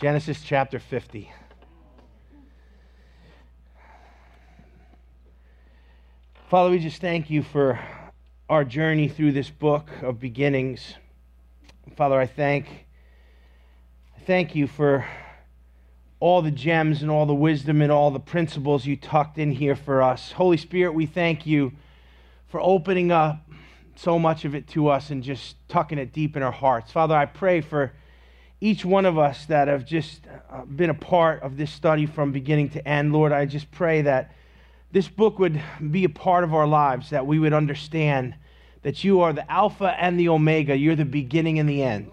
Genesis chapter 50. Father, we just thank you for our journey through this book of beginnings. Father, I thank I thank you for all the gems and all the wisdom and all the principles you tucked in here for us. Holy Spirit, we thank you for opening up so much of it to us and just tucking it deep in our hearts. Father, I pray for each one of us that have just uh, been a part of this study from beginning to end. Lord, I just pray that this book would be a part of our lives, that we would understand that you are the Alpha and the Omega. You're the beginning and the end.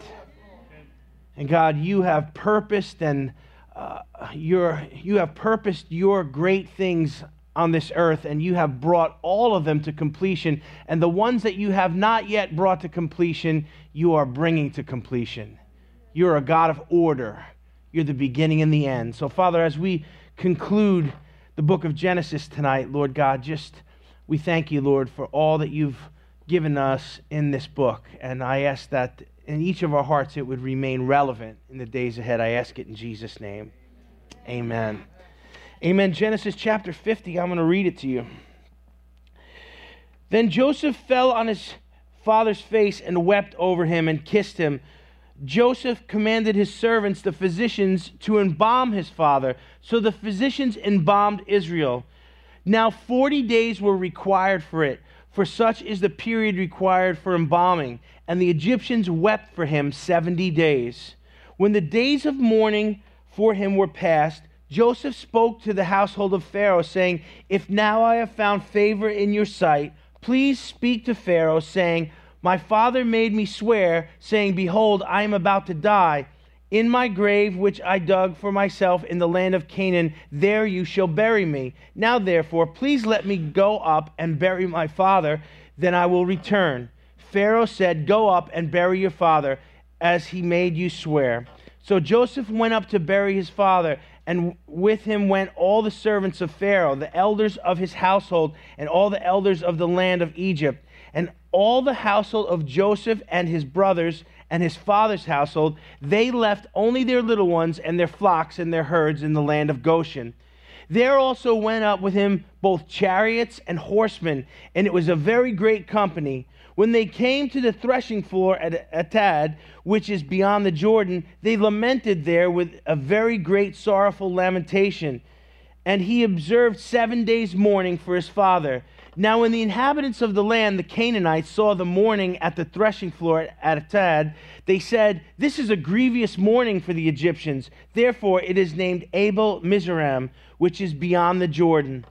And God, you have purposed and uh, you have purposed your great things on this earth, and you have brought all of them to completion. And the ones that you have not yet brought to completion, you are bringing to completion. You're a God of order. You're the beginning and the end. So, Father, as we conclude the book of Genesis tonight, Lord God, just we thank you, Lord, for all that you've given us in this book. And I ask that in each of our hearts it would remain relevant in the days ahead. I ask it in Jesus' name. Amen. Amen. Genesis chapter 50, I'm going to read it to you. Then Joseph fell on his father's face and wept over him and kissed him. Joseph commanded his servants, the physicians, to embalm his father. So the physicians embalmed Israel. Now 40 days were required for it, for such is the period required for embalming. And the Egyptians wept for him 70 days. When the days of mourning for him were past, Joseph spoke to the household of Pharaoh, saying, If now I have found favor in your sight, please speak to Pharaoh, saying, my father made me swear, saying, Behold, I am about to die. In my grave, which I dug for myself in the land of Canaan, there you shall bury me. Now, therefore, please let me go up and bury my father, then I will return. Pharaoh said, Go up and bury your father, as he made you swear. So Joseph went up to bury his father, and with him went all the servants of Pharaoh, the elders of his household, and all the elders of the land of Egypt and all the household of Joseph and his brothers and his father's household, they left only their little ones and their flocks and their herds in the land of Goshen. There also went up with him both chariots and horsemen, and it was a very great company. When they came to the threshing floor at Atad, which is beyond the Jordan, they lamented there with a very great sorrowful lamentation. And he observed seven days mourning for his father. Now, when the inhabitants of the land, the Canaanites, saw the mourning at the threshing floor at Atad, they said, This is a grievous mourning for the Egyptians. Therefore, it is named Abel Mizraim, which is beyond the Jordan.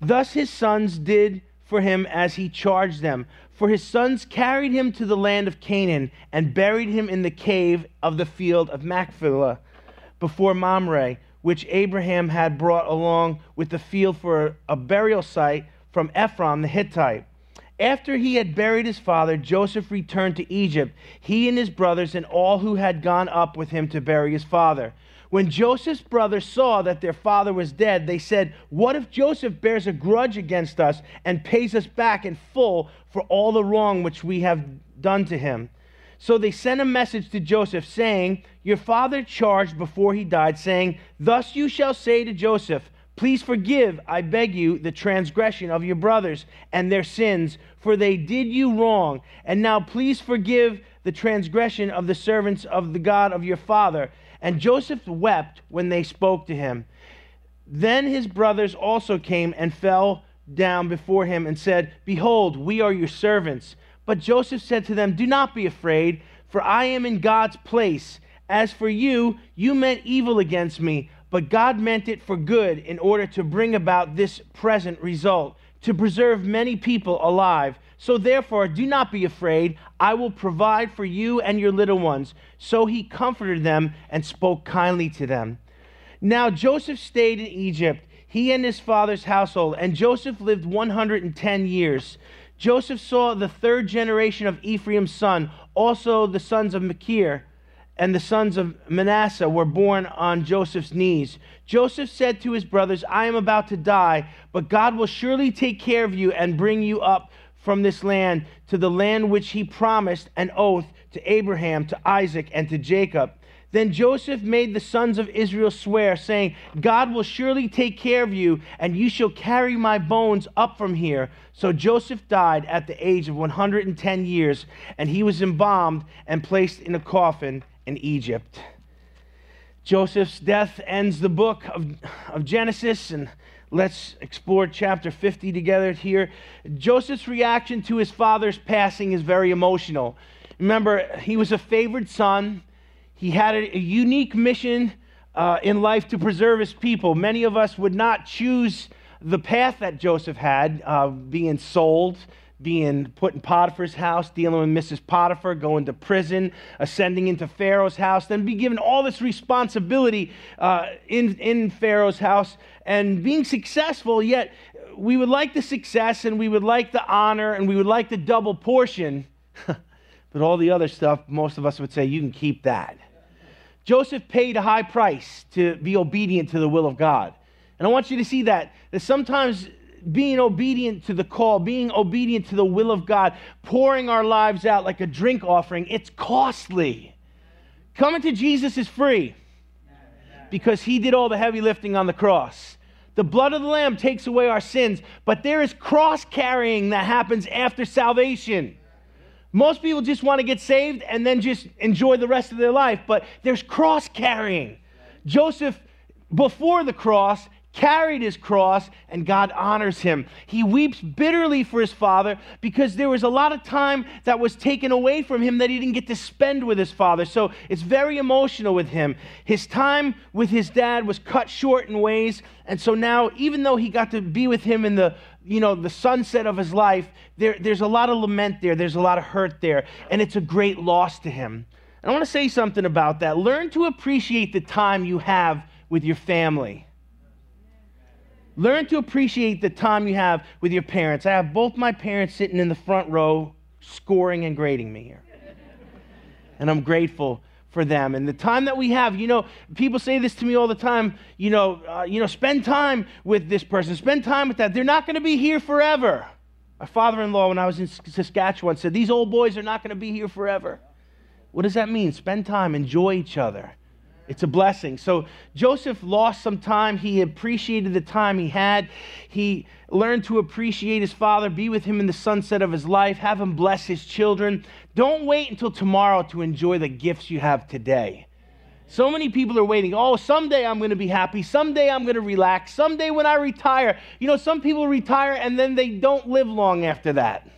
Thus his sons did for him as he charged them. For his sons carried him to the land of Canaan and buried him in the cave of the field of Machpelah before Mamre, which Abraham had brought along with the field for a burial site from Ephron the Hittite. After he had buried his father, Joseph returned to Egypt, he and his brothers and all who had gone up with him to bury his father. When Joseph's brothers saw that their father was dead, they said, What if Joseph bears a grudge against us and pays us back in full for all the wrong which we have done to him? So they sent a message to Joseph, saying, Your father charged before he died, saying, Thus you shall say to Joseph, Please forgive, I beg you, the transgression of your brothers and their sins, for they did you wrong. And now please forgive the transgression of the servants of the God of your father. And Joseph wept when they spoke to him. Then his brothers also came and fell down before him and said, Behold, we are your servants. But Joseph said to them, Do not be afraid, for I am in God's place. As for you, you meant evil against me but God meant it for good in order to bring about this present result, to preserve many people alive. So therefore, do not be afraid. I will provide for you and your little ones. So he comforted them and spoke kindly to them. Now Joseph stayed in Egypt, he and his father's household, and Joseph lived 110 years. Joseph saw the third generation of Ephraim's son, also the sons of Machir and the sons of Manasseh were born on Joseph's knees. Joseph said to his brothers, I am about to die, but God will surely take care of you and bring you up from this land to the land which he promised an oath to Abraham, to Isaac, and to Jacob. Then Joseph made the sons of Israel swear, saying, God will surely take care of you, and you shall carry my bones up from here. So Joseph died at the age of 110 years, and he was embalmed and placed in a coffin in Egypt. Joseph's death ends the book of, of Genesis, and let's explore chapter 50 together here. Joseph's reaction to his father's passing is very emotional. Remember, he was a favored son he had a, a unique mission uh, in life to preserve his people. Many of us would not choose the path that Joseph had, uh, being sold, being put in Potiphar's house, dealing with Mrs. Potiphar, going to prison, ascending into Pharaoh's house, then be given all this responsibility uh, in, in Pharaoh's house and being successful, yet we would like the success and we would like the honor and we would like the double portion. but all the other stuff, most of us would say, you can keep that. Joseph paid a high price to be obedient to the will of God. And I want you to see that, that sometimes being obedient to the call, being obedient to the will of God, pouring our lives out like a drink offering, it's costly. Coming to Jesus is free because he did all the heavy lifting on the cross. The blood of the Lamb takes away our sins, but there is cross carrying that happens after salvation. Most people just want to get saved and then just enjoy the rest of their life, but there's cross carrying. Joseph, before the cross, carried his cross and God honors him. He weeps bitterly for his father because there was a lot of time that was taken away from him that he didn't get to spend with his father. So it's very emotional with him. His time with his dad was cut short in ways, and so now even though he got to be with him in the you know, the sunset of his life, there, there's a lot of lament there, there's a lot of hurt there, and it's a great loss to him. And I want to say something about that. Learn to appreciate the time you have with your family. Learn to appreciate the time you have with your parents. I have both my parents sitting in the front row, scoring and grading me here. And I'm grateful for them. And the time that we have you know people say this to me all the time you know uh, you know spend time with this person spend time with that. They're not going to be here forever. My father-in-law when i was in saskatchewan said these old boys are not going to be here forever. What does that mean? Spend time enjoy each other it's a blessing. So Joseph lost some time. He appreciated the time he had. He learned to appreciate his father, be with him in the sunset of his life, have him bless his children. Don't wait until tomorrow to enjoy the gifts you have today. So many people are waiting. Oh, someday I'm going to be happy. Someday I'm going to relax. Someday when I retire. You know, some people retire and then they don't live long after that.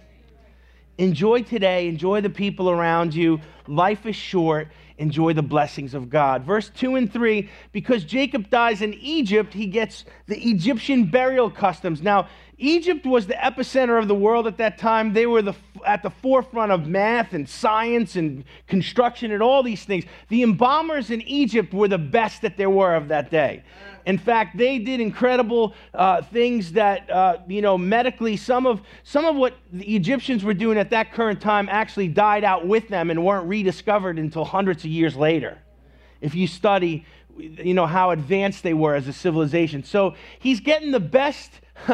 Enjoy today. Enjoy the people around you. Life is short enjoy the blessings of God. Verse 2 and 3 because Jacob dies in Egypt, he gets the Egyptian burial customs. Now, Egypt was the epicenter of the world at that time. They were the, at the forefront of math and science and construction and all these things. The embalmers in Egypt were the best that there were of that day. In fact, they did incredible uh, things that, uh, you know, medically, some of, some of what the Egyptians were doing at that current time actually died out with them and weren't rediscovered until hundreds of years later. If you study, you know, how advanced they were as a civilization. So he's getting the best.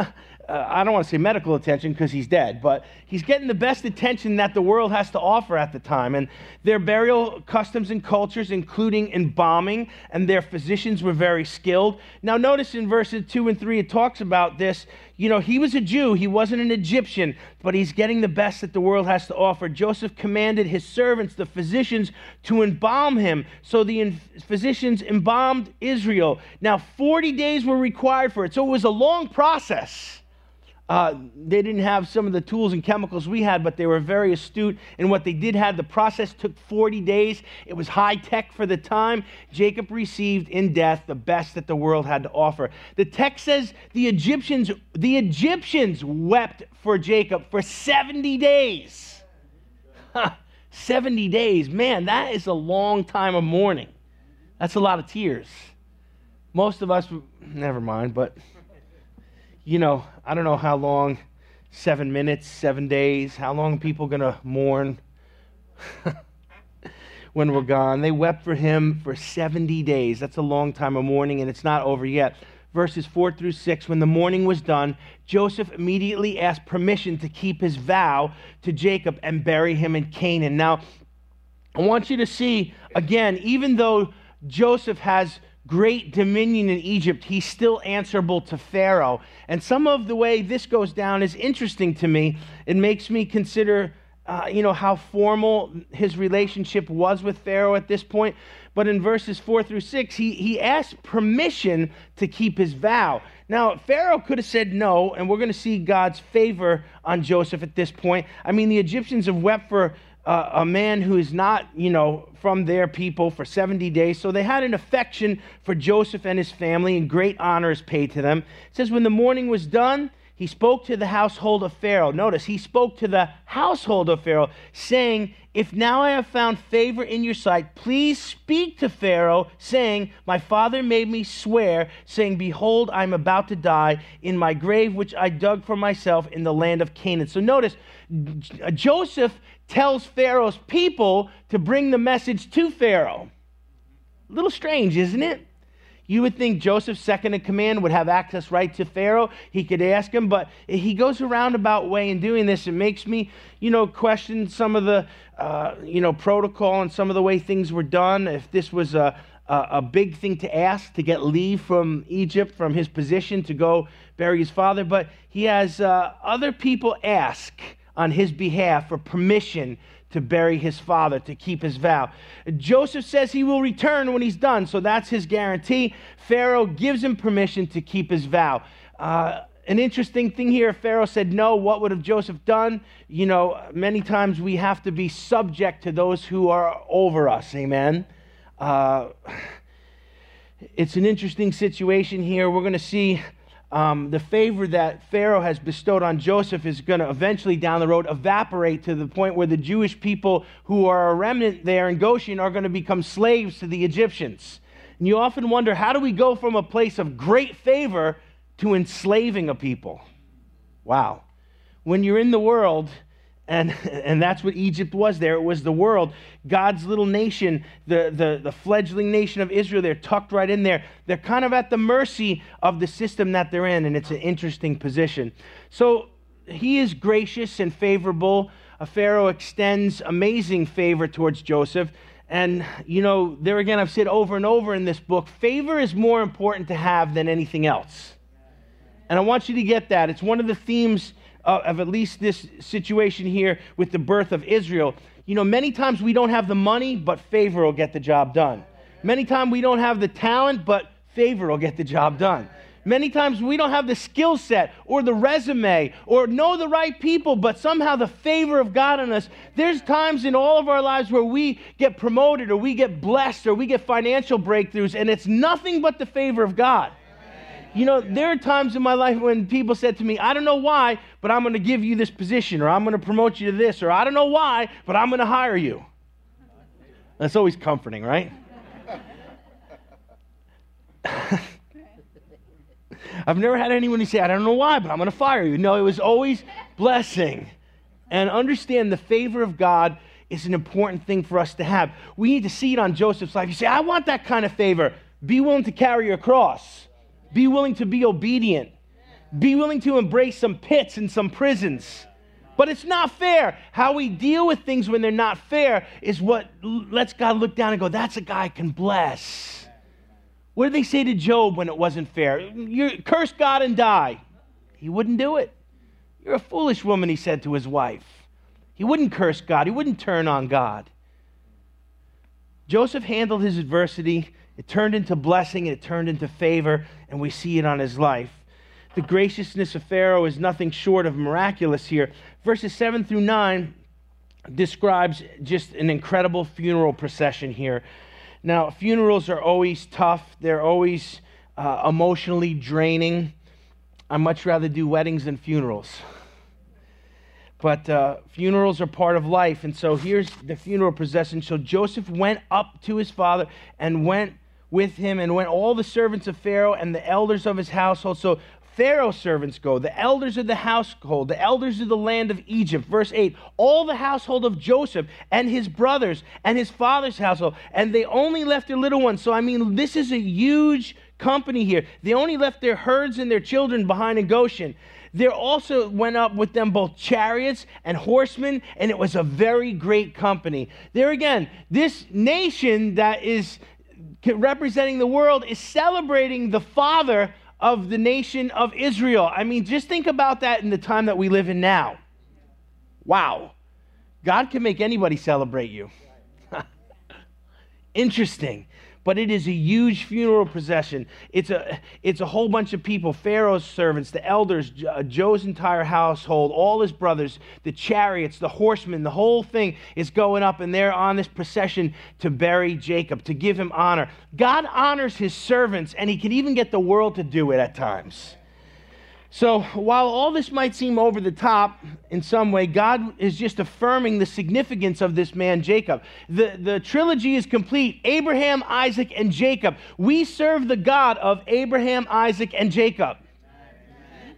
uh, I don't want to say medical attention because he's dead, but he's getting the best attention that the world has to offer at the time. And their burial customs and cultures, including embalming, and their physicians were very skilled. Now, notice in verses 2 and 3, it talks about this. You know, he was a Jew, he wasn't an Egyptian, but he's getting the best that the world has to offer. Joseph commanded his servants, the physicians, to embalm him. So the physicians embalmed Israel. Now, 40 days were required for it, so it was a long process. Uh, they didn't have some of the tools and chemicals we had, but they were very astute in what they did have. The process took 40 days. It was high tech for the time. Jacob received in death the best that the world had to offer. The text says the Egyptians, the Egyptians wept for Jacob for 70 days. 70 days. Man, that is a long time of mourning. That's a lot of tears. Most of us, never mind, but you know, I don't know how long, seven minutes, seven days, how long people going to mourn when we're gone. They wept for him for 70 days. That's a long time of mourning, and it's not over yet. Verses 4 through 6 When the mourning was done, Joseph immediately asked permission to keep his vow to Jacob and bury him in Canaan. Now, I want you to see, again, even though Joseph has great dominion in Egypt, he's still answerable to Pharaoh. And some of the way this goes down is interesting to me. It makes me consider, uh, you know, how formal his relationship was with Pharaoh at this point. But in verses four through six, he, he asked permission to keep his vow. Now, Pharaoh could have said no, and we're going to see God's favor on Joseph at this point. I mean, the Egyptians have wept for uh, a man who is not, you know, from their people for 70 days. So they had an affection for Joseph and his family, and great honor is paid to them. It says, When the mourning was done, he spoke to the household of Pharaoh. Notice, he spoke to the household of Pharaoh, saying, If now I have found favor in your sight, please speak to Pharaoh, saying, My father made me swear, saying, Behold, I am about to die in my grave, which I dug for myself in the land of Canaan. So notice, Joseph tells Pharaoh's people to bring the message to Pharaoh. A little strange, isn't it? You would think Joseph's second in command would have access right to Pharaoh. He could ask him, but he goes a roundabout way in doing this. It makes me, you know, question some of the, uh, you know, protocol and some of the way things were done. If this was a, a, a big thing to ask to get leave from Egypt, from his position to go bury his father, but he has uh, other people ask on his behalf for permission to bury his father, to keep his vow. Joseph says he will return when he's done, so that's his guarantee. Pharaoh gives him permission to keep his vow. Uh, an interesting thing here Pharaoh said no. What would have Joseph done? You know, many times we have to be subject to those who are over us. Amen. Uh, it's an interesting situation here. We're going to see um, the favor that Pharaoh has bestowed on Joseph is going to eventually down the road evaporate to the point where the Jewish people who are a remnant there in Goshen are going to become slaves to the Egyptians. And you often wonder how do we go from a place of great favor to enslaving a people? Wow. When you're in the world, and, and that's what Egypt was there. It was the world. God's little nation, the, the, the fledgling nation of Israel, they're tucked right in there. They're kind of at the mercy of the system that they're in, and it's an interesting position. So he is gracious and favorable. A Pharaoh extends amazing favor towards Joseph. And, you know, there again, I've said over and over in this book favor is more important to have than anything else. And I want you to get that. It's one of the themes Uh, of at least this situation here with the birth of Israel. You know, many times we don't have the money, but favor will get the job done. Many times we don't have the talent, but favor will get the job done. Many times we don't have the skill set or the resume or know the right people, but somehow the favor of God on us. There's times in all of our lives where we get promoted or we get blessed or we get financial breakthroughs, and it's nothing but the favor of God. You know, there are times in my life when people said to me, I don't know why, but I'm going to give you this position, or I'm going to promote you to this, or I don't know why, but I'm going to hire you. That's always comforting, right? I've never had anyone say, I don't know why, but I'm going to fire you. No, it was always blessing. And understand the favor of God is an important thing for us to have. We need to see it on Joseph's life. You say, I want that kind of favor. Be willing to carry your cross. Be willing to be obedient. Be willing to embrace some pits and some prisons. But it's not fair. How we deal with things when they're not fair is what lets God look down and go, that's a guy I can bless. What did they say to Job when it wasn't fair? You curse God and die. He wouldn't do it. You're a foolish woman, he said to his wife. He wouldn't curse God, he wouldn't turn on God. Joseph handled his adversity it turned into blessing and it turned into favor, and we see it on his life. The graciousness of Pharaoh is nothing short of miraculous here. Verses 7 through 9 describes just an incredible funeral procession here. Now, funerals are always tough, they're always uh, emotionally draining. I much rather do weddings than funerals. But uh, funerals are part of life. And so here's the funeral procession. So Joseph went up to his father and went with him and went all the servants of Pharaoh and the elders of his household. So Pharaoh's servants go, the elders of the household, the elders of the land of Egypt. Verse 8 all the household of Joseph and his brothers and his father's household. And they only left their little ones. So, I mean, this is a huge company here. They only left their herds and their children behind in Goshen. There also went up with them both chariots and horsemen, and it was a very great company. There again, this nation that is representing the world, is celebrating the father of the nation of Israel. I mean, just think about that in the time that we live in now. Wow. God can make anybody celebrate you. Interesting but it is a huge funeral procession. It's a, it's a whole bunch of people Pharaoh's servants, the elders, uh, Joe's entire household, all his brothers, the chariots, the horsemen, the whole thing is going up, and they're on this procession to bury Jacob, to give him honor. God honors his servants, and he can even get the world to do it at times. So, while all this might seem over the top in some way, God is just affirming the significance of this man, Jacob. The, the trilogy is complete Abraham, Isaac, and Jacob. We serve the God of Abraham, Isaac, and Jacob.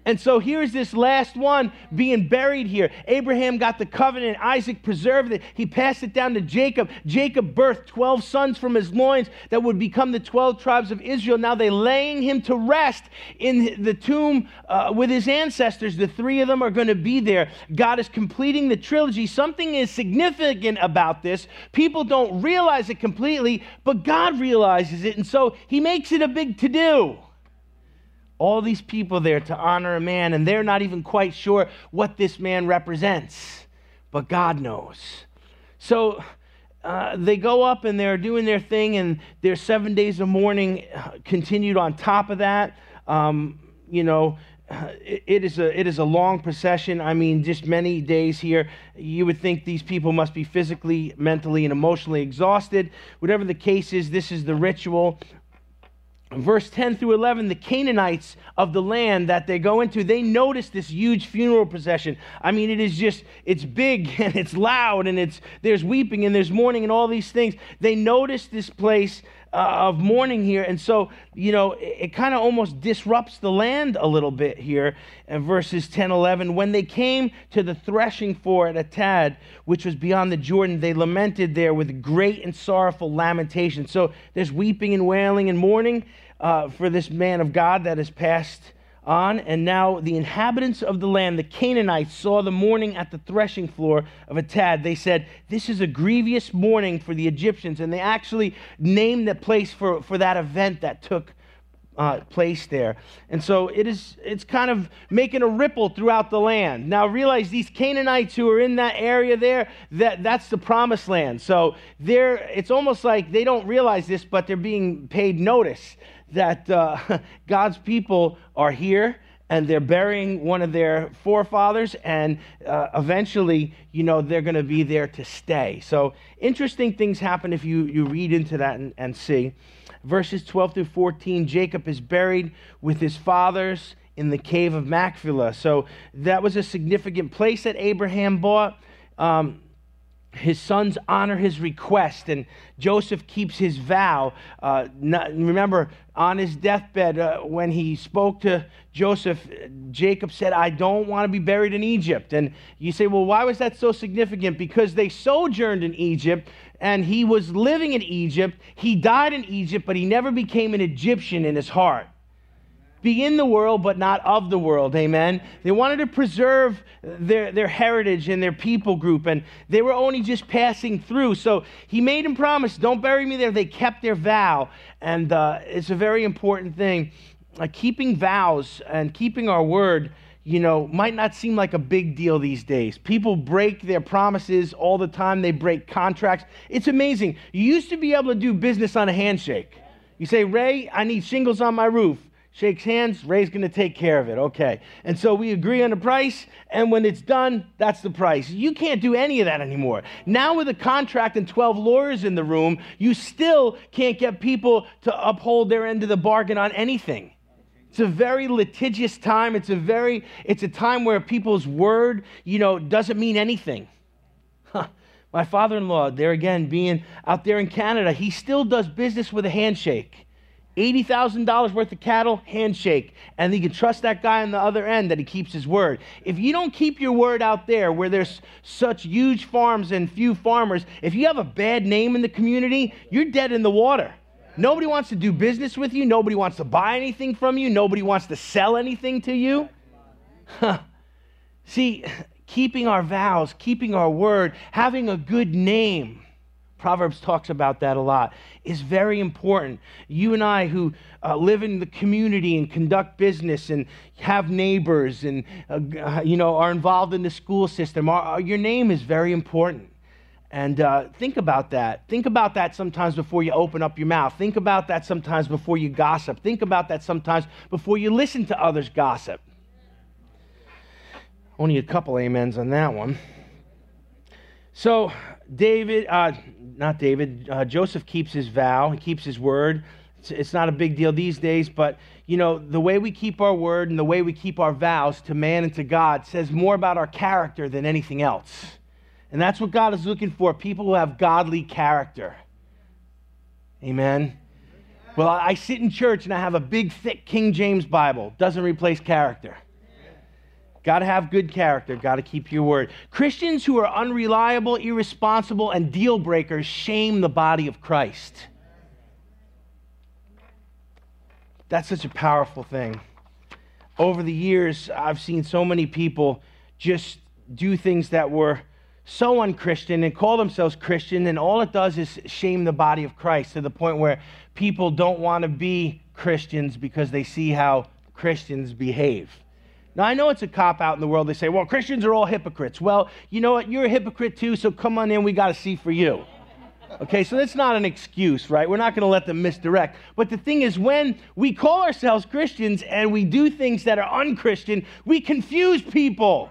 And so here's this last one being buried here. Abraham got the covenant, Isaac preserved it. He passed it down to Jacob. Jacob birthed 12 sons from his loins that would become the 12 tribes of Israel. Now they laying him to rest in the tomb uh, with his ancestors. The three of them are going to be there. God is completing the trilogy. Something is significant about this. People don't realize it completely, but God realizes it. And so he makes it a big to do all these people there to honor a man, and they're not even quite sure what this man represents, but God knows. So uh, they go up and they're doing their thing, and their seven days of mourning uh, continued on top of that. Um, you know, it, it is a it is a long procession. I mean, just many days here. You would think these people must be physically, mentally, and emotionally exhausted. Whatever the case is, this is the ritual verse 10 through 11 the canaanites of the land that they go into they notice this huge funeral procession. I mean it is just it's big and it's loud and it's there's weeping and there's mourning and all these things. They notice this place uh, of mourning here. And so you know it, it kind of almost disrupts the land a little bit here in verses 10 11 when they came to the threshing floor at atad which was beyond the jordan they lamented there with great and sorrowful lamentation. So there's weeping and wailing and mourning uh, for this man of God that has passed on. And now the inhabitants of the land, the Canaanites, saw the mourning at the threshing floor of Atad. They said, This is a grievous mourning for the Egyptians. And they actually named the place for, for that event that took uh, place there. And so it is, it's kind of making a ripple throughout the land. Now realize these Canaanites who are in that area there, that, that's the promised land. So they're, it's almost like they don't realize this, but they're being paid notice that uh, God's people are here and they're burying one of their forefathers, and uh, eventually, you know, they're going to be there to stay. So, interesting things happen if you, you read into that and, and see. Verses 12 through 14 Jacob is buried with his fathers in the cave of Machpelah. So, that was a significant place that Abraham bought. Um, his sons honor his request, and Joseph keeps his vow. Uh, not, remember, on his deathbed, uh, when he spoke to Joseph, Jacob said, I don't want to be buried in Egypt. And you say, well, why was that so significant? Because they sojourned in Egypt, and he was living in Egypt. He died in Egypt, but he never became an Egyptian in his heart be in the world, but not of the world. Amen. They wanted to preserve their, their heritage and their people group, and they were only just passing through. So he made them promise, don't bury me there. They kept their vow, and uh, it's a very important thing. Uh, keeping vows and keeping our word you know, might not seem like a big deal these days. People break their promises all the time, they break contracts. It's amazing. You used to be able to do business on a handshake. You say, Ray, I need shingles on my roof shakes hands, Ray's going to take care of it. Okay. And so we agree on the price, and when it's done, that's the price. You can't do any of that anymore. Now, with a contract and 12 lawyers in the room, you still can't get people to uphold their end of the bargain on anything. It's a very litigious time. It's a very, it's a time where people's word, you know, doesn't mean anything. Huh. My father in law, there again, being out there in Canada, he still does business with a handshake. $80,000 worth of cattle, handshake. And you can trust that guy on the other end that he keeps his word. If you don't keep your word out there where there's such huge farms and few farmers, if you have a bad name in the community, you're dead in the water. Nobody wants to do business with you. Nobody wants to buy anything from you. Nobody wants to sell anything to you. See, keeping our vows, keeping our word, having a good name Proverbs talks about that a lot, is very important. You and I, who uh, live in the community and conduct business and have neighbors and uh, you know are involved in the school system, our, your name is very important. And uh, think about that. Think about that sometimes before you open up your mouth. Think about that sometimes before you gossip. Think about that sometimes before you listen to others gossip. Only a couple amens on that one. So, David, uh, not David, uh, Joseph keeps his vow, he keeps his word. It's, it's not a big deal these days, but you know, the way we keep our word and the way we keep our vows to man and to God says more about our character than anything else. And that's what God is looking for people who have godly character. Amen. Well, I sit in church and I have a big, thick King James Bible. Doesn't replace character. Got to have good character. Got to keep your word. Christians who are unreliable, irresponsible, and deal breakers shame the body of Christ. That's such a powerful thing. Over the years, I've seen so many people just do things that were so unchristian and call themselves Christian, and all it does is shame the body of Christ to the point where people don't want to be Christians because they see how Christians behave. Now, I know it's a cop out in the world. They say, well, Christians are all hypocrites. Well, you know what? You're a hypocrite too, so come on in. We got to see for you. Okay, so that's not an excuse, right? We're not going to let them misdirect. But the thing is, when we call ourselves Christians and we do things that are unchristian, we confuse people.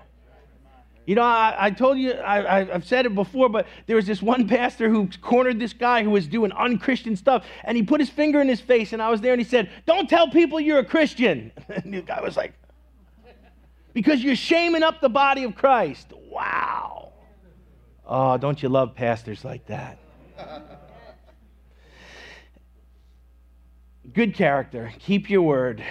You know, I, I told you, I, have said it before, but there was this one pastor who cornered this guy who was doing unchristian stuff, and he put his finger in his face, and I was there, and he said, Don't tell people you're a Christian. And the guy was like, Because you're shaming up the body of Christ. Wow. Oh, don't you love pastors like that? Good character. Keep your word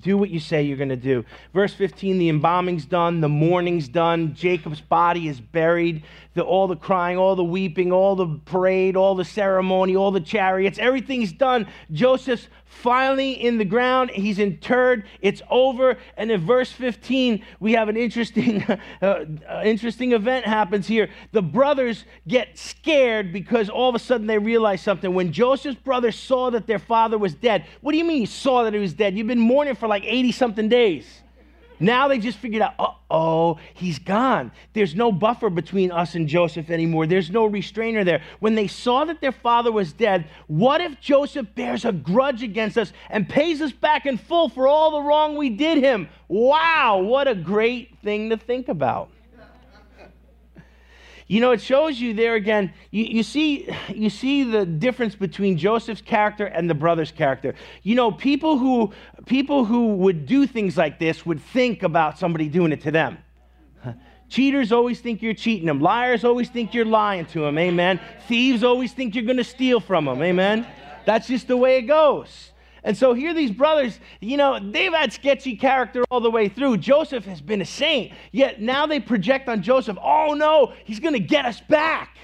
do what you say you're going to do. Verse 15 the embalming's done, the mourning's done, Jacob's body is buried, the, all the crying, all the weeping, all the parade, all the ceremony, all the chariots, everything's done. Joseph's finally in the ground, he's interred, it's over. And in verse 15, we have an interesting, uh, interesting event happens here. The brothers get scared because all of a sudden they realize something. When Joseph's brothers saw that their father was dead, what do you mean he saw that he was dead? You've been mourning for like 80 something days. Now they just figured out, uh oh, he's gone. There's no buffer between us and Joseph anymore. There's no restrainer there. When they saw that their father was dead, what if Joseph bears a grudge against us and pays us back in full for all the wrong we did him? Wow, what a great thing to think about. You know, it shows you there again, you, you, see, you see the difference between Joseph's character and the brother's character. You know, people who, people who would do things like this would think about somebody doing it to them. Cheaters always think you're cheating them. Liars always think you're lying to them. Amen. Thieves always think you're going to steal from them. Amen. That's just the way it goes. And so here these brothers, you know, they've had sketchy character all the way through. Joseph has been a saint, yet now they project on Joseph, oh no, he's going to get us back.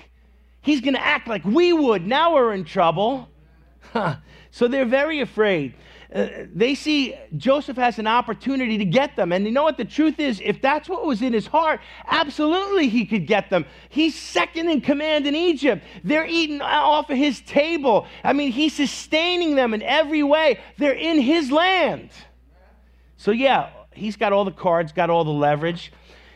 He's going to act like we would. Now we're in trouble. so they're very afraid. Uh, they see Joseph has an opportunity to get them. And you know what? The truth is, if that's what was in his heart, absolutely he could get them. He's second in command in Egypt. They're eating off of his table. I mean, he's sustaining them in every way. They're in his land. So, yeah, he's got all the cards, got all the leverage.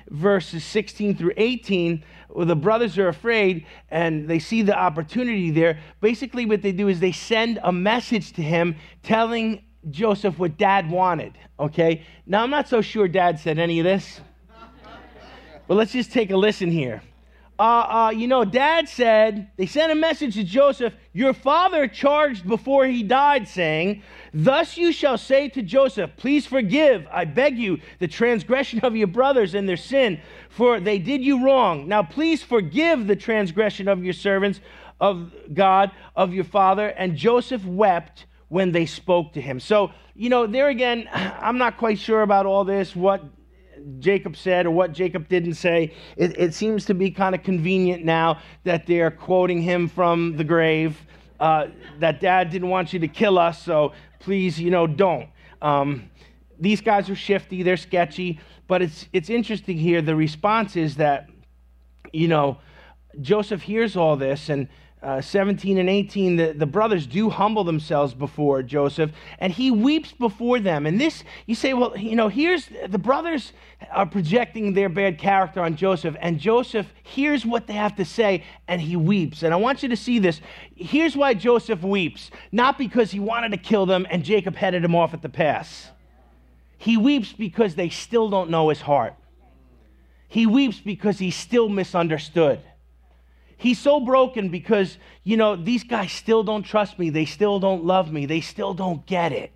Verses 16 through 18 well, the brothers are afraid and they see the opportunity there. Basically, what they do is they send a message to him telling Joseph what dad wanted. Okay? Now, I'm not so sure dad said any of this, but let's just take a listen here. Uh, uh, you know, dad said, they sent a message to Joseph, Your father charged before he died, saying, Thus you shall say to Joseph, Please forgive, I beg you, the transgression of your brothers and their sin, for they did you wrong. Now please forgive the transgression of your servants, of God, of your father. And Joseph wept when they spoke to him. So, you know, there again, I'm not quite sure about all this, what Jacob said or what Jacob didn't say. It, it seems to be kind of convenient now that they're quoting him from the grave. Uh, that dad didn't want you to kill us, so please, you know, don't. Um, these guys are shifty, they're sketchy, but it's, it's interesting here. The response is that, you know, Joseph hears all this and uh, 17 and 18, the, the brothers do humble themselves before Joseph, and he weeps before them. And this, you say, well, you know, here's the brothers are projecting their bad character on Joseph, and Joseph hears what they have to say, and he weeps. And I want you to see this. Here's why Joseph weeps not because he wanted to kill them and Jacob headed him off at the pass. He weeps because they still don't know his heart. He weeps because he's still misunderstood. He's so broken because, you know, these guys still don't trust me. They still don't love me. They still don't get it.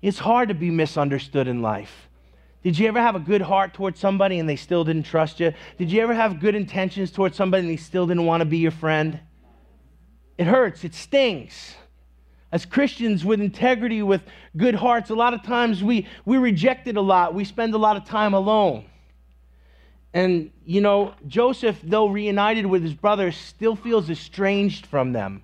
It's hard to be misunderstood in life. Did you ever have a good heart towards somebody and they still didn't trust you? Did you ever have good intentions towards somebody and they still didn't want to be your friend? It hurts, it stings. As Christians with integrity, with good hearts, a lot of times we, we reject it a lot. We spend a lot of time alone. And, you know, Joseph, though reunited with his brothers, still feels estranged from them,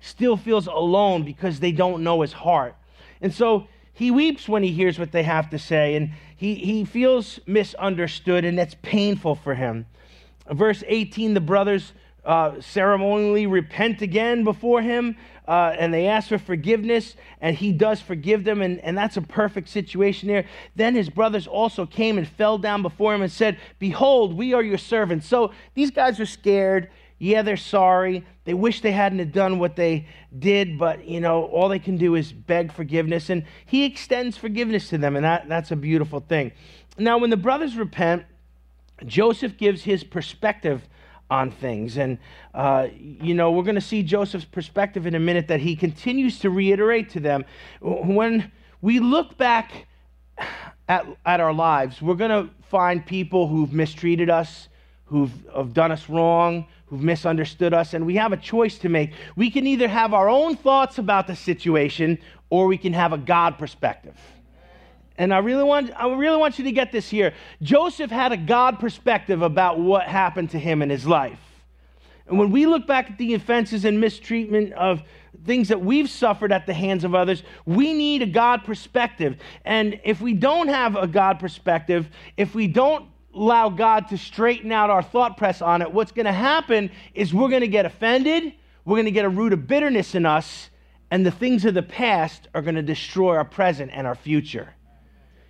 still feels alone because they don't know his heart. And so he weeps when he hears what they have to say, and he, he feels misunderstood, and that's painful for him. Verse 18 the brothers uh, ceremonially repent again before him uh, and they ask for forgiveness, and he does forgive them, and, and that's a perfect situation there. Then his brothers also came and fell down before him and said, Behold, we are your servants. So these guys are scared. Yeah, they're sorry. They wish they hadn't done what they did, but you know, all they can do is beg forgiveness, and he extends forgiveness to them, and that, that's a beautiful thing. Now, when the brothers repent, Joseph gives his perspective on things. And, uh, you know, we're going to see Joseph's perspective in a minute that he continues to reiterate to them. When we look back at, at our lives, we're going to find people who've mistreated us, who've have done us wrong, who've misunderstood us, and we have a choice to make. We can either have our own thoughts about the situation or we can have a God perspective. And I really want I really want you to get this here. Joseph had a God perspective about what happened to him in his life. And when we look back at the offenses and mistreatment of things that we've suffered at the hands of others, we need a God perspective. And if we don't have a God perspective, if we don't allow God to straighten out our thought press on it, what's going to happen is we're going to get offended, we're going to get a root of bitterness in us, and the things of the past are going to destroy our present and our future.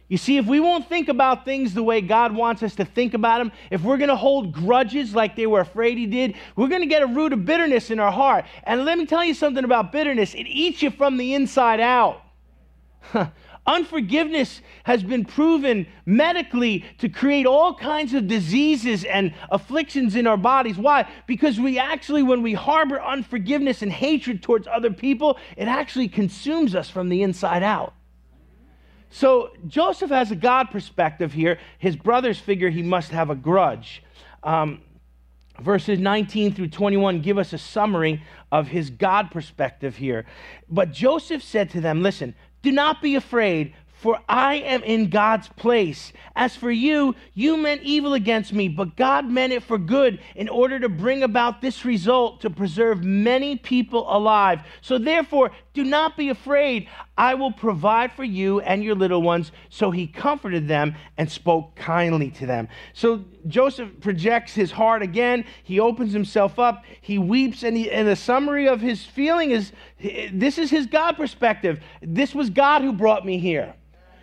You see, if we won't think about things the way God wants us to think about them, if we're going to hold grudges like they were afraid He did, we're going to get a root of bitterness in our heart. And let me tell you something about bitterness it eats you from the inside out. Unforgiveness has been proven medically to create all kinds of diseases and afflictions in our bodies. Why? Because we actually, when we harbor unforgiveness and hatred towards other people, it actually consumes us from the inside out. So Joseph has a God perspective here. His brothers figure he must have a grudge. Um, verses 19 through 21 give us a summary of his God perspective here. But Joseph said to them, Listen, do not be afraid, for I am in God's place. As for you, you meant evil against me, but God meant it for good in order to bring about this result to preserve many people alive. So therefore, do not be afraid. I will provide for you and your little ones. So he comforted them and spoke kindly to them. So Joseph projects his heart again. He opens himself up. He weeps. And, he, and the summary of his feeling is this is his God perspective. This was God who brought me here.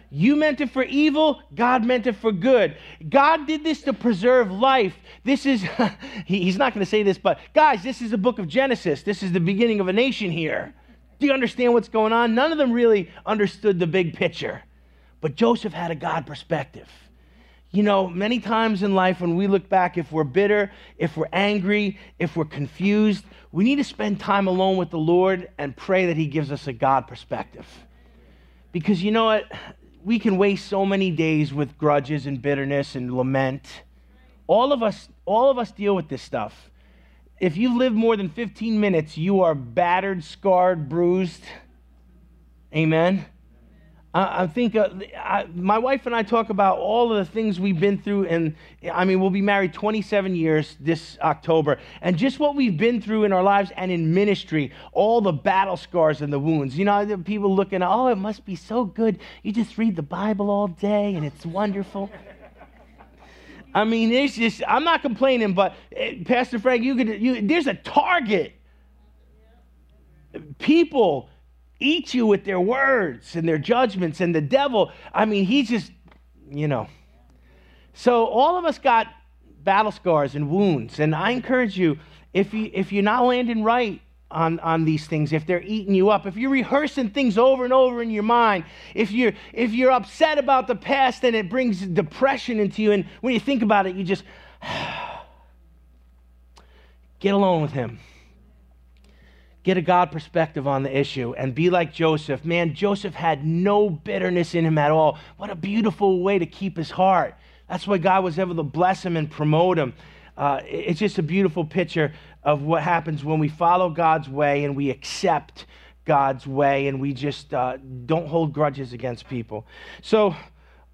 You meant it for evil, God meant it for good. God did this to preserve life. This is, he's not going to say this, but guys, this is the book of Genesis. This is the beginning of a nation here. Do you understand what's going on? None of them really understood the big picture. But Joseph had a God perspective. You know, many times in life when we look back, if we're bitter, if we're angry, if we're confused, we need to spend time alone with the Lord and pray that He gives us a God perspective. Because you know what? we can waste so many days with grudges and bitterness and lament. All of us, all of us deal with this stuff. If you've lived more than 15 minutes, you are battered, scarred, bruised. Amen. I, I think uh, I, my wife and I talk about all of the things we've been through, and I mean, we'll be married 27 years this October, and just what we've been through in our lives and in ministry, all the battle scars and the wounds. You know, people looking, oh, it must be so good. You just read the Bible all day, and it's wonderful. I mean, it's just, I'm not complaining, but eh, Pastor Frank, you could, you, there's a target. People eat you with their words and their judgments, and the devil, I mean, he's just, you know. So all of us got battle scars and wounds, and I encourage you, if you if you're not landing right on, on these things, if they're eating you up, if you're rehearsing things over and over in your mind, if you're if you're upset about the past and it brings depression into you, and when you think about it, you just get alone with him. Get a God perspective on the issue and be like Joseph. Man, Joseph had no bitterness in him at all. What a beautiful way to keep his heart. That's why God was able to bless him and promote him. Uh, it's just a beautiful picture of what happens when we follow God's way and we accept God's way and we just uh, don't hold grudges against people. So,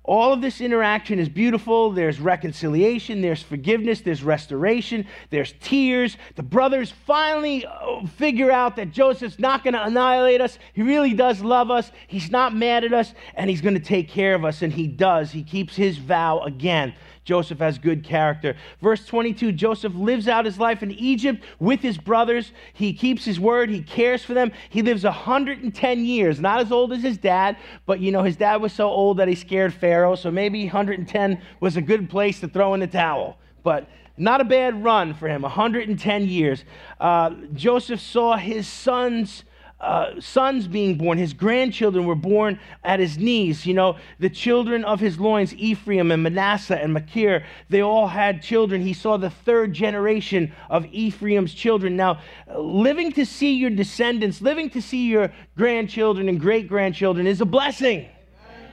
all of this interaction is beautiful. There's reconciliation, there's forgiveness, there's restoration, there's tears. The brothers finally uh, figure out that Joseph's not going to annihilate us. He really does love us. He's not mad at us, and he's going to take care of us. And he does. He keeps his vow again. Joseph has good character. Verse 22 Joseph lives out his life in Egypt with his brothers. He keeps his word, he cares for them. He lives 110 years, not as old as his dad, but you know, his dad was so old that he scared Pharaoh, so maybe 110 was a good place to throw in the towel. But not a bad run for him, 110 years. Uh, Joseph saw his sons uh, sons being born. His grandchildren were born at his knees. You know, the children of his loins, Ephraim and Manasseh and Machir, they all had children. He saw the third generation of Ephraim's children. Now, living to see your descendants, living to see your grandchildren and great grandchildren is a blessing.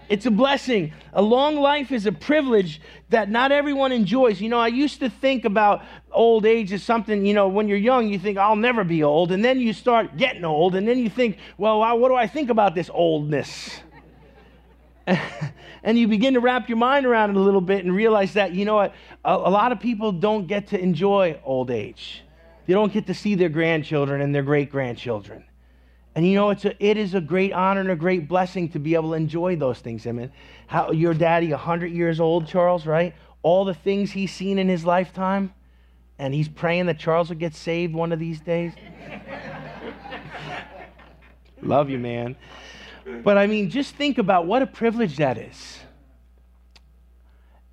It's a blessing. A long life is a privilege that not everyone enjoys. You know, I used to think about old age as something, you know, when you're young, you think, I'll never be old. And then you start getting old, and then you think, well, what do I think about this oldness? and you begin to wrap your mind around it a little bit and realize that, you know what, a, a lot of people don't get to enjoy old age. They don't get to see their grandchildren and their great grandchildren. And you know, it's a, it is a great honor and a great blessing to be able to enjoy those things. I mean, how your daddy, 100 years old, Charles, right? All the things he's seen in his lifetime, and he's praying that Charles will get saved one of these days. Love you, man. But I mean, just think about what a privilege that is.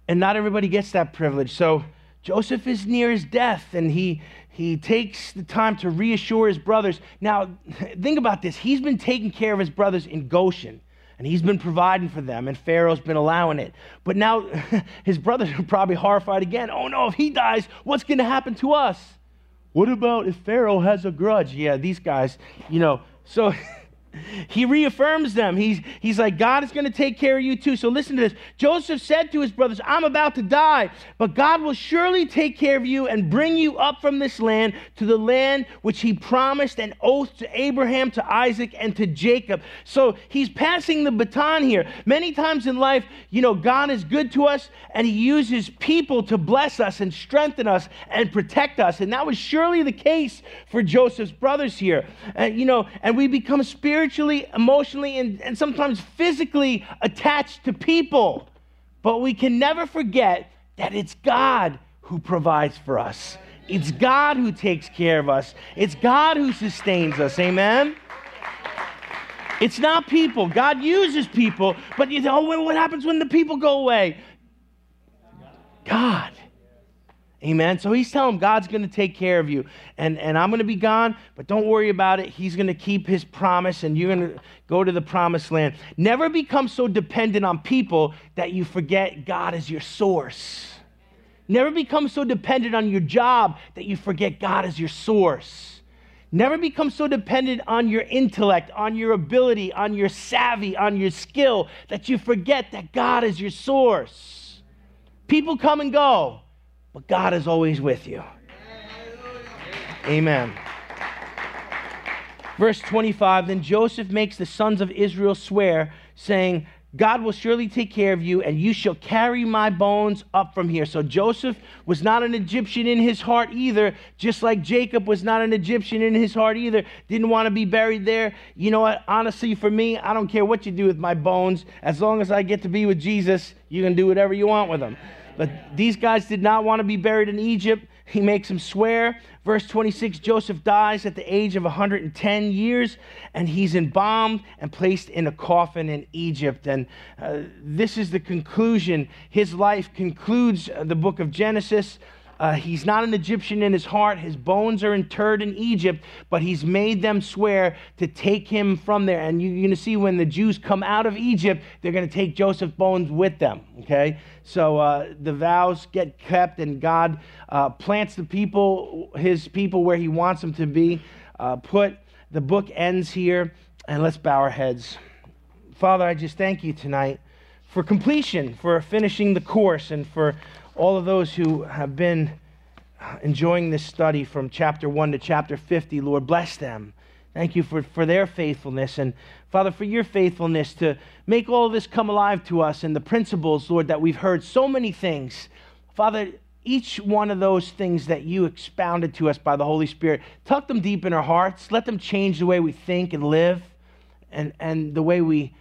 And not everybody gets that privilege. So Joseph is near his death, and he he takes the time to reassure his brothers. Now, think about this. He's been taking care of his brothers in Goshen, and he's been providing for them, and Pharaoh's been allowing it. But now his brothers are probably horrified again. Oh no, if he dies, what's going to happen to us? What about if Pharaoh has a grudge? Yeah, these guys, you know. So he reaffirms them. He's, he's like, God is going to take care of you too. So listen to this. Joseph said to his brothers, I'm about to die, but God will surely take care of you and bring you up from this land to the land which he promised an oath to Abraham, to Isaac, and to Jacob. So he's passing the baton here. Many times in life, you know, God is good to us and he uses people to bless us and strengthen us and protect us. And that was surely the case for Joseph's brothers here. And, you know, and we become spiritual spiritually, emotionally, and, and sometimes physically attached to people. But we can never forget that it's God who provides for us. It's God who takes care of us. It's God who sustains us. Amen? It's not people. God uses people, but you know what happens when the people go away? God. Amen. So he's telling God's going to take care of you. And, and I'm going to be gone, but don't worry about it. He's going to keep his promise and you're going to go to the promised land. Never become so dependent on people that you forget God is your source. Never become so dependent on your job that you forget God is your source. Never become so dependent on your intellect, on your ability, on your savvy, on your skill that you forget that God is your source. People come and go but God is always with you. Amen. Verse 25 Then Joseph makes the sons of Israel swear, saying, God will surely take care of you, and you shall carry my bones up from here. So Joseph was not an Egyptian in his heart either, just like Jacob was not an Egyptian in his heart either. Didn't want to be buried there. You know what? Honestly, for me, I don't care what you do with my bones. As long as I get to be with Jesus, you can do whatever you want with them. But these guys did not want to be buried in Egypt. He makes them swear. Verse 26 Joseph dies at the age of 110 years, and he's embalmed and placed in a coffin in Egypt. And uh, this is the conclusion. His life concludes uh, the book of Genesis. Uh, he's not an Egyptian in his heart. His bones are interred in Egypt, but he's made them swear to take him from there. And you, are going to see when the Jews come out of Egypt, they're going to take Joseph's bones with them. Okay? So uh, the vows get kept, and God uh, plants the people, his people, where he wants them to be uh, put. The book ends here, and let's bow our heads. Father, I just thank you tonight for completion, for finishing the course, and for all of those who have been enjoying this study from chapter 1 to chapter 50, Lord, bless them. Thank you for, for their faithfulness. And Father, for your faithfulness to make all of this come alive to us and the principles, Lord, that we've heard so many things. Father, each one of those things that you expounded to us by the Holy Spirit, tuck them deep in our hearts. Let them change the way we think and live and, and the way we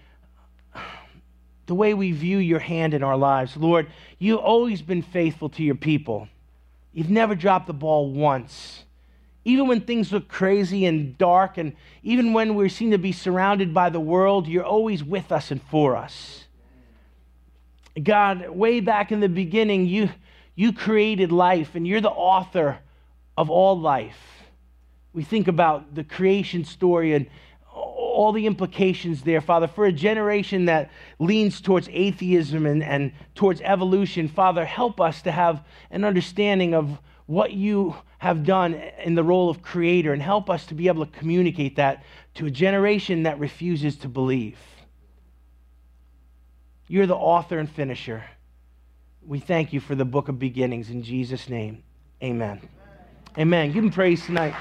the way we view your hand in our lives. Lord, you've always been faithful to your people. You've never dropped the ball once. Even when things look crazy and dark, and even when we seem to be surrounded by the world, you're always with us and for us. God, way back in the beginning, you, you created life, and you're the author of all life. We think about the creation story and all the implications there, Father, for a generation that leans towards atheism and, and towards evolution. Father, help us to have an understanding of what you have done in the role of creator and help us to be able to communicate that to a generation that refuses to believe. You're the author and finisher. We thank you for the book of beginnings in Jesus' name. Amen. Amen. Give him praise tonight.